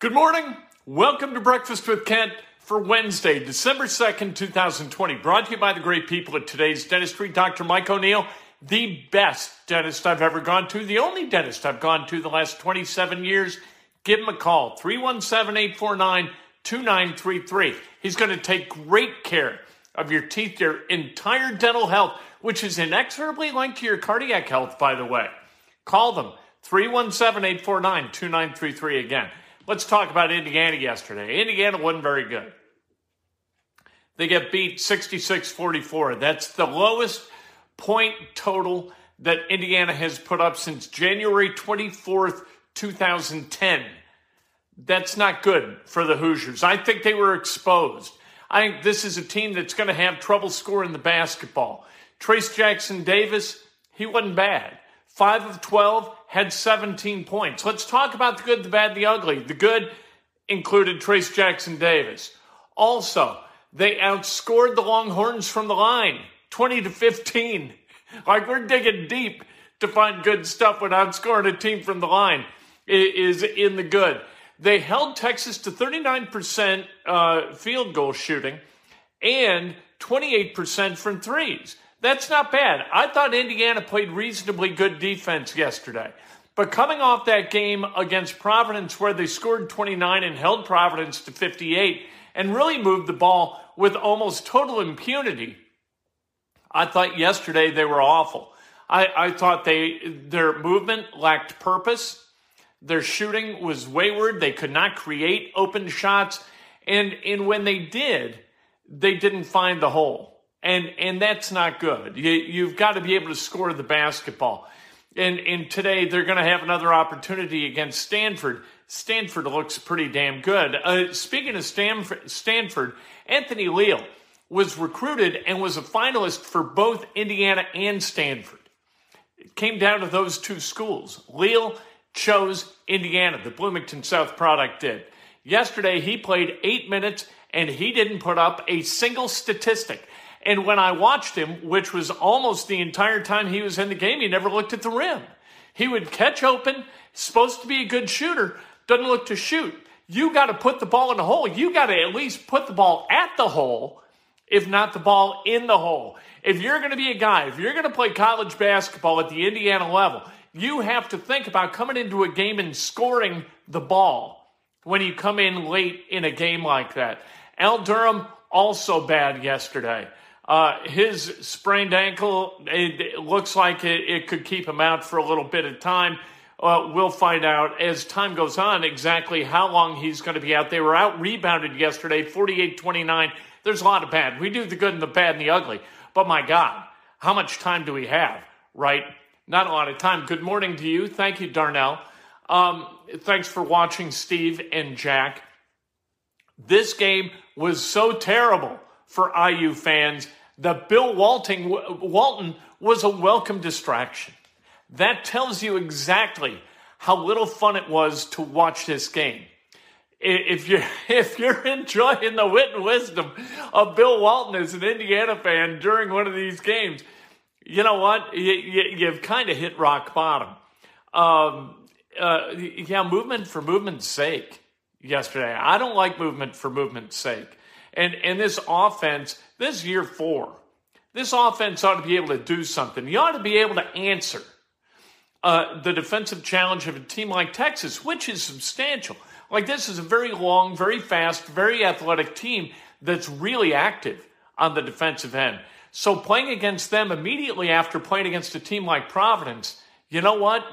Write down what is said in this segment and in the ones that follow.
Good morning. Welcome to Breakfast with Kent for Wednesday, December 2nd, 2020. Brought to you by the great people at today's dentistry, Dr. Mike O'Neill, the best dentist I've ever gone to, the only dentist I've gone to the last 27 years. Give him a call, 317 849 2933. He's going to take great care of your teeth, your entire dental health, which is inexorably linked to your cardiac health, by the way. Call them, 317 849 2933 again. Let's talk about Indiana yesterday. Indiana wasn't very good. They get beat 66 44. That's the lowest point total that Indiana has put up since January 24th, 2010. That's not good for the Hoosiers. I think they were exposed. I think this is a team that's going to have trouble scoring the basketball. Trayce Jackson Davis, he wasn't bad. 5 of 12, had 17 points. Let's talk about the good, the bad, the ugly. The good included Trayce Jackson Davis. Also, they outscored the Longhorns from the line 20 to 15. Like we're digging deep to find good stuff when outscoring a team from the line is in the good. They held Texas to 39% uh, field goal shooting and 28% from threes. That's not bad. I thought Indiana played reasonably good defense yesterday. But coming off that game against Providence, where they scored 29 and held Providence to 58 and really moved the ball with almost total impunity, I thought yesterday they were awful. I, I thought they their movement lacked purpose. Their shooting was wayward. They could not create open shots. And, and when they did, they didn't find the hole. And, and that's not good. You, you've got to be able to score the basketball. And, and today they're going to have another opportunity against Stanford. Stanford looks pretty damn good. Uh, speaking of Stanford, Stanford, Anthony Leal was recruited and was a finalist for both Indiana and Stanford. It came down to those two schools. Leal chose Indiana. The Bloomington South product did. Yesterday, he played eight minutes and he didn't put up a single statistic. And when I watched him, which was almost the entire time he was in the game, he never looked at the rim. He would catch open, supposed to be a good shooter, doesn't look to shoot. You got to put the ball in the hole. You got to at least put the ball at the hole, if not the ball in the hole. If you're going to be a guy, if you're going to play college basketball at the Indiana level, you have to think about coming into a game and scoring the ball when you come in late in a game like that. Al Durham, also bad yesterday. Uh, his sprained ankle, it, it looks like it, it, could keep him out for a little bit of time. Uh, we'll find out as time goes on exactly how long he's going to be out. They were out rebounded yesterday, 48 29. There's a lot of bad. We do the good and the bad and the ugly. But my God, how much time do we have, right? Not a lot of time. Good morning to you. Thank you, Darnell. Um, thanks for watching, Steve and Jack. This game was so terrible for IU fans that Bill Walton, Walton was a welcome distraction. That tells you exactly how little fun it was to watch this game. if you're if you're enjoying the wit and wisdom of Bill Walton as an Indiana fan during one of these games, you know what? You, have kind of hit rock bottom. Um, uh, yeah, movement for movement's sake. Yesterday, I don't like movement for movement's sake. And and this offense, this year four, this offense ought to be able to do something. You ought to be able to answer uh, the defensive challenge of a team like Texas, which is substantial. Like this is a very long, very fast, very athletic team that's really active on the defensive end. So playing against them immediately after playing against a team like Providence, you know what?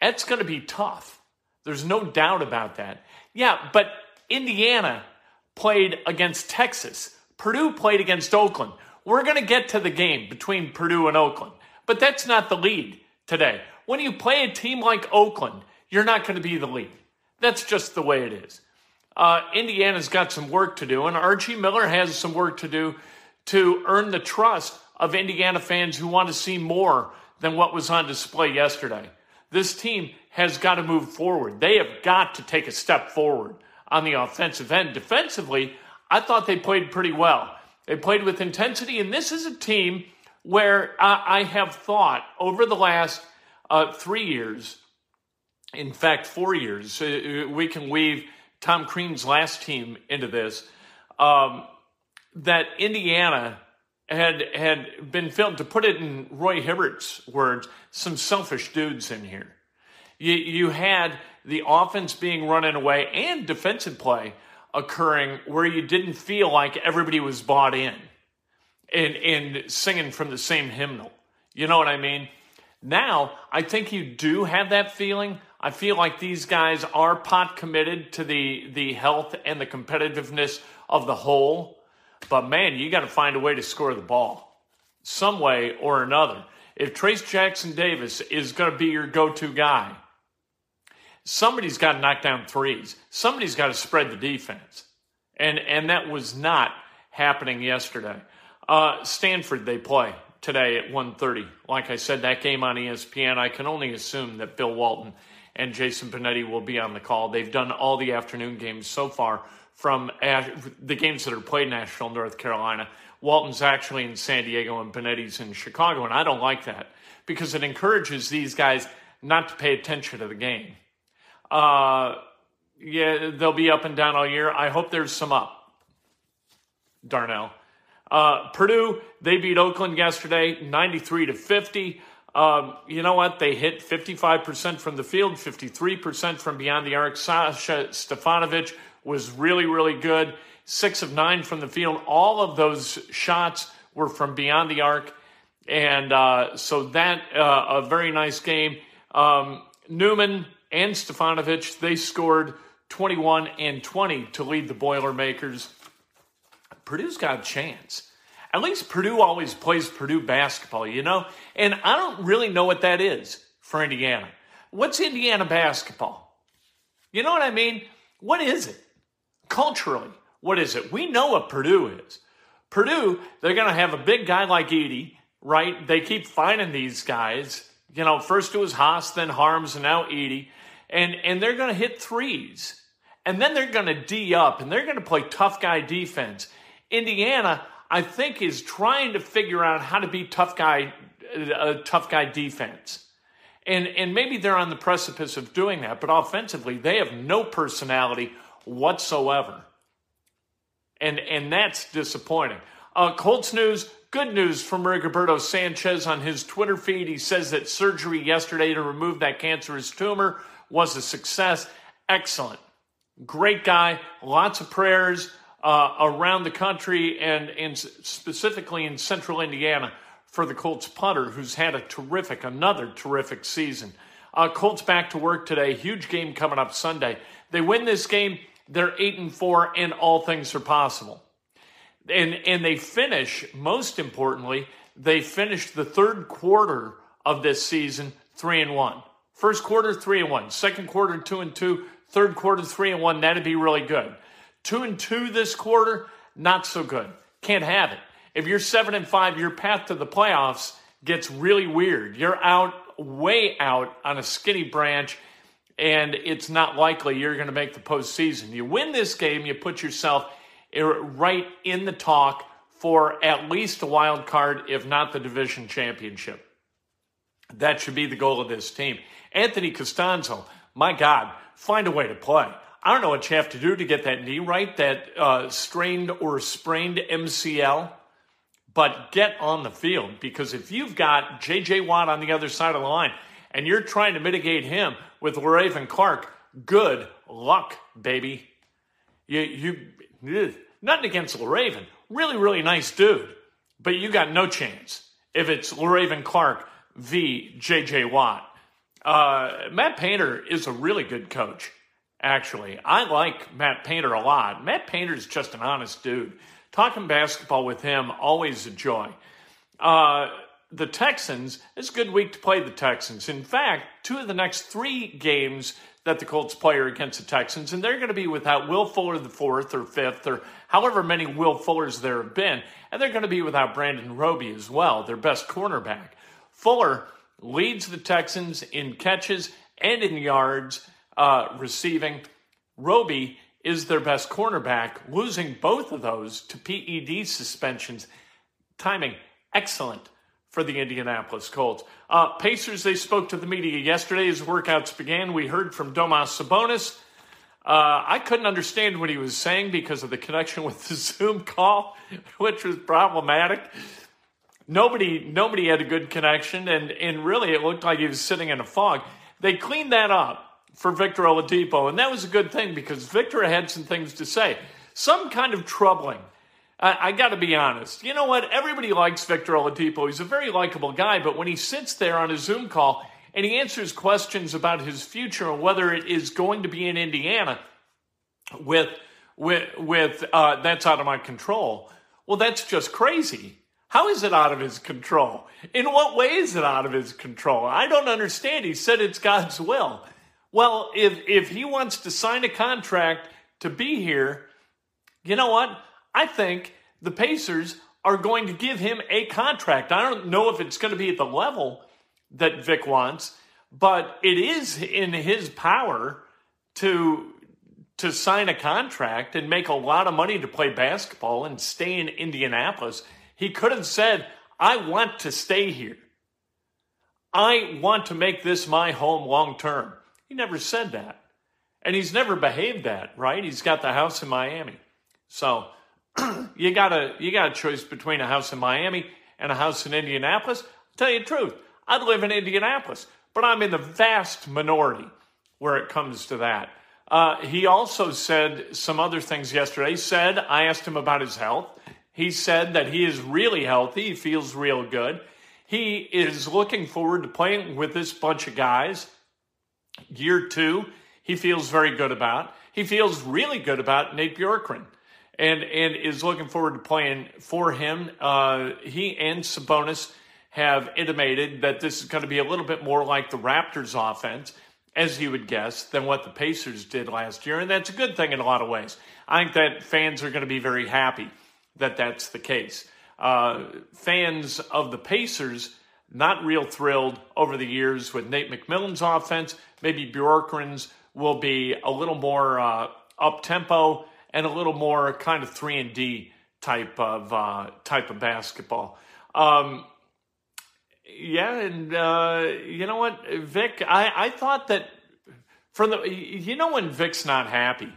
It's going to be tough. There's no doubt about that. Yeah, but Indiana played against Texas. Purdue played against Oakland. We're going to get to the game between Purdue and Oakland, but that's not the lead today. When you play a team like Oakland, you're not going to be the lead. That's just the way it is. Uh, Indiana's got some work to do, and Archie Miller has some work to do to earn the trust of Indiana fans who want to see more than what was on display yesterday. This team has got to move forward. They have got to take a step forward on the offensive end. Defensively, I thought they played pretty well. They played with intensity, and this is a team where I, I have thought over the last uh, three years in fact, four years. Uh, we can weave Tom Crean's last team into this. Um, that Indiana had had been filmed to put it in Roy Hibbert's words, some selfish dudes in here. You you had the offense being run in a way and defensive play occurring where you didn't feel like everybody was bought in and and singing from the same hymnal. You know what I mean? Now, I think you do have that feeling. I feel like these guys are pot committed to the, the health and the competitiveness of the whole. But man, you got to find a way to score the ball some way or another. If Trayce Jackson Davis is going to be your go to guy, somebody's got to knock down threes. Somebody's got to spread the defense. And, and that was not happening yesterday. Uh, Stanford, they play today at 1.30. Like I said, that game on ESPN, I can only assume that Bill Walton and Jason Benetti will be on the call. They've done all the afternoon games so far from the games that are played in Asheville, North Carolina. Walton's actually in San Diego and Benetti's in Chicago, and I don't like that because it encourages these guys not to pay attention to the game. Uh, yeah, they'll be up and down all year. I hope there's some up. Darnell. Uh, Purdue, they beat Oakland yesterday, 93 to 50. Um, you know what? They hit 55% from the field, 53% from beyond the arc. Sasha Stefanovic was really, really good. Six of nine from the field. All of those shots were from beyond the arc. And uh, so that, uh, a very nice game. Um, Newman and Stefanovic, they scored 21 and 20 to lead the Boilermakers Purdue's got a chance. At least Purdue always plays Purdue basketball, you know? And I don't really know what that is for Indiana. What's Indiana basketball? You know what I mean? What is it? Culturally, what is it? We know what Purdue is. Purdue, they're going to have a big guy like Edey, right? They keep finding these guys. You know, first it was Haas, then Haarms, and now Edey. And, and they're going to hit threes. And then they're going to D up and they're going to play tough guy defense. Indiana, I think, is trying to figure out how to be tough guy, a tough guy defense. And, and maybe they're on the precipice of doing that, but offensively, they have no personality whatsoever. And, and that's disappointing. Uh, Colts news, good news from Rigoberto Sanchez on his Twitter feed. He says that surgery yesterday to remove that cancerous tumor was a success. Excellent. Great guy. Lots of prayers uh, around the country and, and specifically in central Indiana for the Colts punter, who's had a terrific, another terrific season. Uh, Colts back to work today. Huge game coming up Sunday. They win this game, they're eight and four, and all things are possible. And and they finish. Most importantly, they finished the third quarter of this season three and one. First quarter three and one. Second quarter two and two. Third quarter three and one. That'd be really good. Two and two this quarter, not so good. Can't have it. If you're seven and five, your path to the playoffs gets really weird. You're out, way out on a skinny branch. and it's not likely you're going to make the postseason. You win this game, you put yourself right in the talk for at least a wild card, if not the division championship. That should be the goal of this team. Anthony Castonzo, my God, find a way to play. I don't know what you have to do to get that knee right, that uh, strained or sprained MCL, but get on the field because if you've got J.J. Watt on the other side of the line and you're trying to mitigate him with Le'Raven Clark, good luck, baby. You, you, nothing against Le'Raven, really, really nice dude, but you got no chance if it's Le'Raven Clark v. J.J. Watt. Uh, Matt Painter is a really good coach, actually. I like Matt Painter a lot. Matt Painter is just an honest dude. Talking basketball with him, always a joy. Uh, the Texans, it's a good week to play the Texans. In fact, two of the next three games that the Colts play are against the Texans, and they're going to be without Will Fuller the fourth or fifth or however many Will Fullers there have been, and they're going to be without Brandon Roby as well, their best cornerback. Fuller leads the Texans in catches and in yards uh, receiving. Roby is their best cornerback, losing both of those to PED suspensions. Timing excellent for the Indianapolis Colts. Uh, Pacers, they spoke to the media yesterday as workouts began. We heard from Domas Sabonis. Uh, I couldn't understand what he was saying because of the connection with the Zoom call, which was problematic nobody nobody had a good connection, and and really it looked like he was sitting in a fog. They cleaned that up for Victor Oladipo, and that was a good thing because Victor had some things to say, some kind of troubling. I, I got to be honest. You know what? Everybody likes Victor Oladipo. He's a very likable guy, but when he sits there on a Zoom call and he answers questions about his future and whether it is going to be in Indiana, with with with uh, that's out of my control. Well, that's just crazy. How is it out of his control? In what way is it out of his control? I don't understand. He said it's God's will. Well, if if he wants to sign a contract to be here, you know what? I think the Pacers are going to give him a contract. I don't know if it's going to be at the level that Vic wants, but it is in his power to to sign a contract and make a lot of money to play basketball and stay in Indianapolis he could have said, I want to stay here. I want to make this my home long term. He never said that. And he's never behaved that, right? He's got the house in Miami. So you got a you got a choice between a house in Miami and a house in Indianapolis. I'll tell you the truth. I'd live in Indianapolis, but I'm in the vast minority where it comes to that. Uh, he also said some other things yesterday. He said, I asked him about his health. He said that he is really healthy. He feels real good. He is looking forward to playing with this bunch of guys. Year two, he feels very good about. He feels really good about Nate Bjorkgren and, and is looking forward to playing for him. Uh, he and Sabonis have intimated that this is going to be a little bit more like the Raptors offense, as you would guess, than what the Pacers did last year. And that's a good thing in a lot of ways. I think that fans are going to be very happy that that's the case. Uh, fans of the Pacers not real thrilled over the years with Nate McMillan's offense. Maybe Bjorkgren's will be a little more uh, up tempo and a little more kind of three and D type of uh, type of basketball. Um, yeah, and uh, you know what, Vic? I, I thought that from the you know when Vic's not happy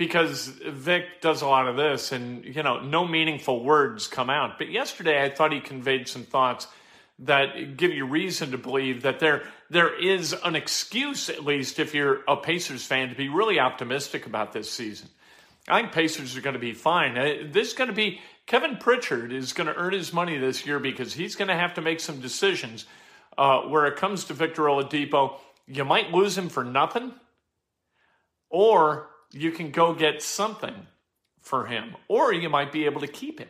because Vic does a lot of this and, you know, no meaningful words come out. But yesterday I thought he conveyed some thoughts that give you reason to believe that there there is an excuse, at least if you're a Pacers fan, to be really optimistic about this season. I think Pacers are going to be fine. Uh, this is going to be Kevin Pritchard is going to earn his money this year because he's going to have to make some decisions uh, where it comes to Victor Oladipo. You might lose him for nothing, or you can go get something for him, or you might be able to keep him.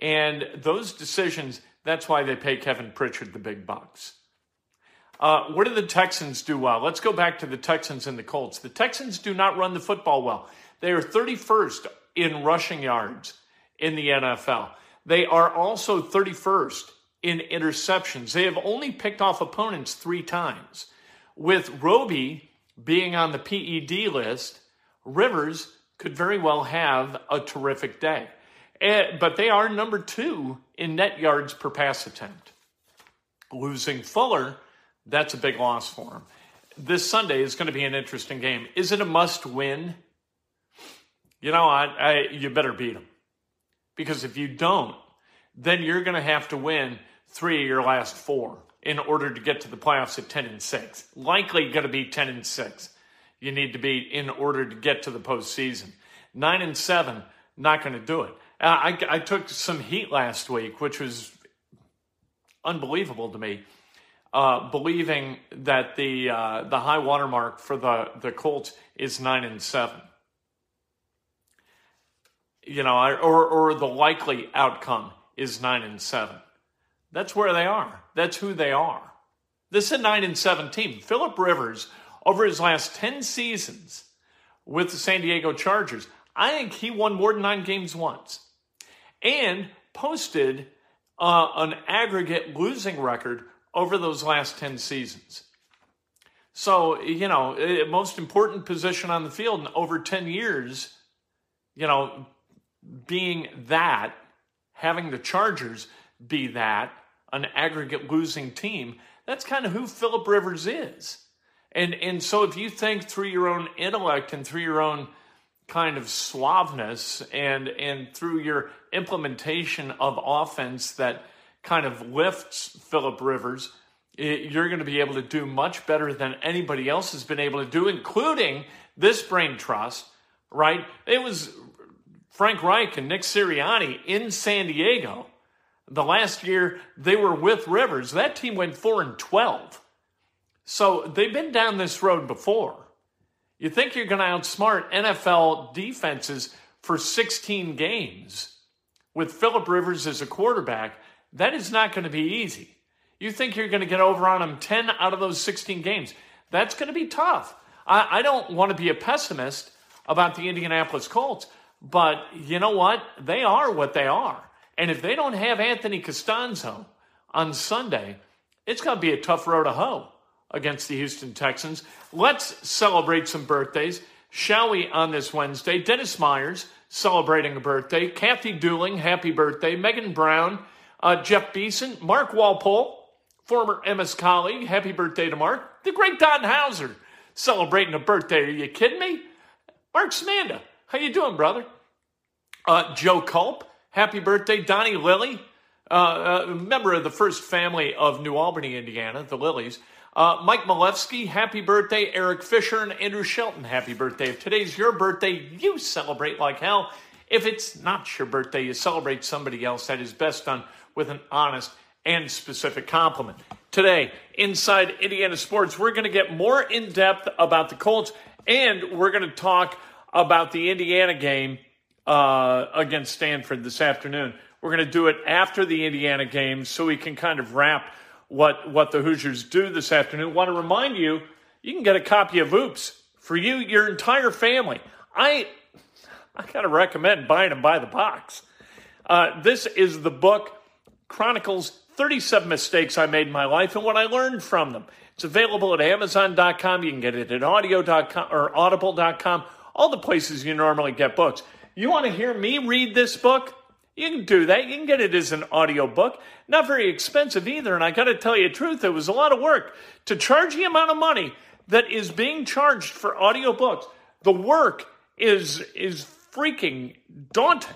And those decisions, that's why they pay Kevin Pritchard the big bucks. Uh, what do the Texans do well? Let's go back to the Texans and the Colts. The Texans do not run the football well. They are 31st in rushing yards in the NFL. They are also 31st in interceptions. They have only picked off opponents three times. with Roby being on the PED list, Rivers could very well have a terrific day. Eh, but they are number two in net yards per pass attempt. Losing Fuller, that's a big loss for him. This Sunday is going to be an interesting game. Is it a must win? You know, I, I, you better beat them. Because if you don't, then you're going to have to win three of your last four in order to get to the playoffs at 10 and 6. Likely going to be 10 and 6. You need to be in order to get to the postseason. 9 and 7, not going to do it. Uh, I, I took some heat last week, which was unbelievable to me, uh, believing that the uh, the high watermark for the, the Colts is 9 and 7. You know, or, or the likely outcome is 9 and 7. That's where they are. That's who they are. This is a 9 and 7 team. Philip Rivers, over his last 10 seasons with the San Diego Chargers, I think he won more than nine games once and posted uh, an aggregate losing record over those last 10 seasons. So, you know, most important position on the field in over 10 years, you know, being that, having the Chargers be that, an aggregate losing team, that's kind of who Philip Rivers is. And and so if you think through your own intellect and through your own kind of suaveness and and through your implementation of offense that kind of lifts Philip Rivers, it, you're going to be able to do much better than anybody else has been able to do, including this brain trust, right? It was Frank Reich and Nick Sirianni in San Diego the last year they were with Rivers, that team went 4 and 12. So they've been down this road before. You think you're going to outsmart NFL defenses for 16 games with Philip Rivers as a quarterback? That is not going to be easy. You think you're going to get over on them 10 out of those 16 games? That's going to be tough. I, I don't want to be a pessimist about the Indianapolis Colts, but you know what? They are what they are. And if they don't have Anthony Castonzo on Sunday, it's going to be a tough road to hoe against the Houston Texans. Let's celebrate some birthdays, shall we, on this Wednesday? Dennis Myers celebrating a birthday. Kathy Dooling, happy birthday. Megan Brown, uh, Jeff Beeson, Mark Walpole, former MS colleague, happy birthday to Mark. The great Don Hauser celebrating a birthday. Are you kidding me? Mark Smanda, how you doing, brother? Uh, Joe Culp, Happy birthday, Donnie Lilly, uh, a member of the first family of New Albany, Indiana, the Lillies. Uh, Mike Malevsky, happy birthday. Eric Fisher and Andrew Shelton, happy birthday. If today's your birthday, you celebrate like hell. If it's not your birthday, you celebrate somebody else. That is best done with an honest and specific compliment. Today, inside Indiana Sports, we're going to get more in depth about the Colts and we're going to talk about the Indiana game uh, against Stanford this afternoon. We're going to do it after the Indiana game so we can kind of wrap what, what the Hoosiers do this afternoon. Want to remind you, you can get a copy of Oops for you, your entire family. I, I got to recommend buying them by the box. Uh, this is the book, chronicles 37 mistakes I made in my life and what I learned from them. It's available at Amazon.com. You can get it at audio.com or audible.com, all the places you normally get books. You want to hear me read this book? You can do that. You can get it as an audio book. Not very expensive either. And I got to tell you the truth, it was a lot of work to charge the amount of money that is being charged for audio books. The work is is freaking daunting.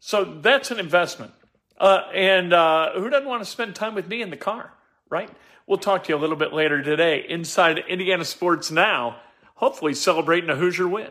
So that's an investment. Uh, and uh, who doesn't want to spend time with me in the car, right? We'll talk to you a little bit later today inside Indiana Sports Now, hopefully celebrating a Hoosier win.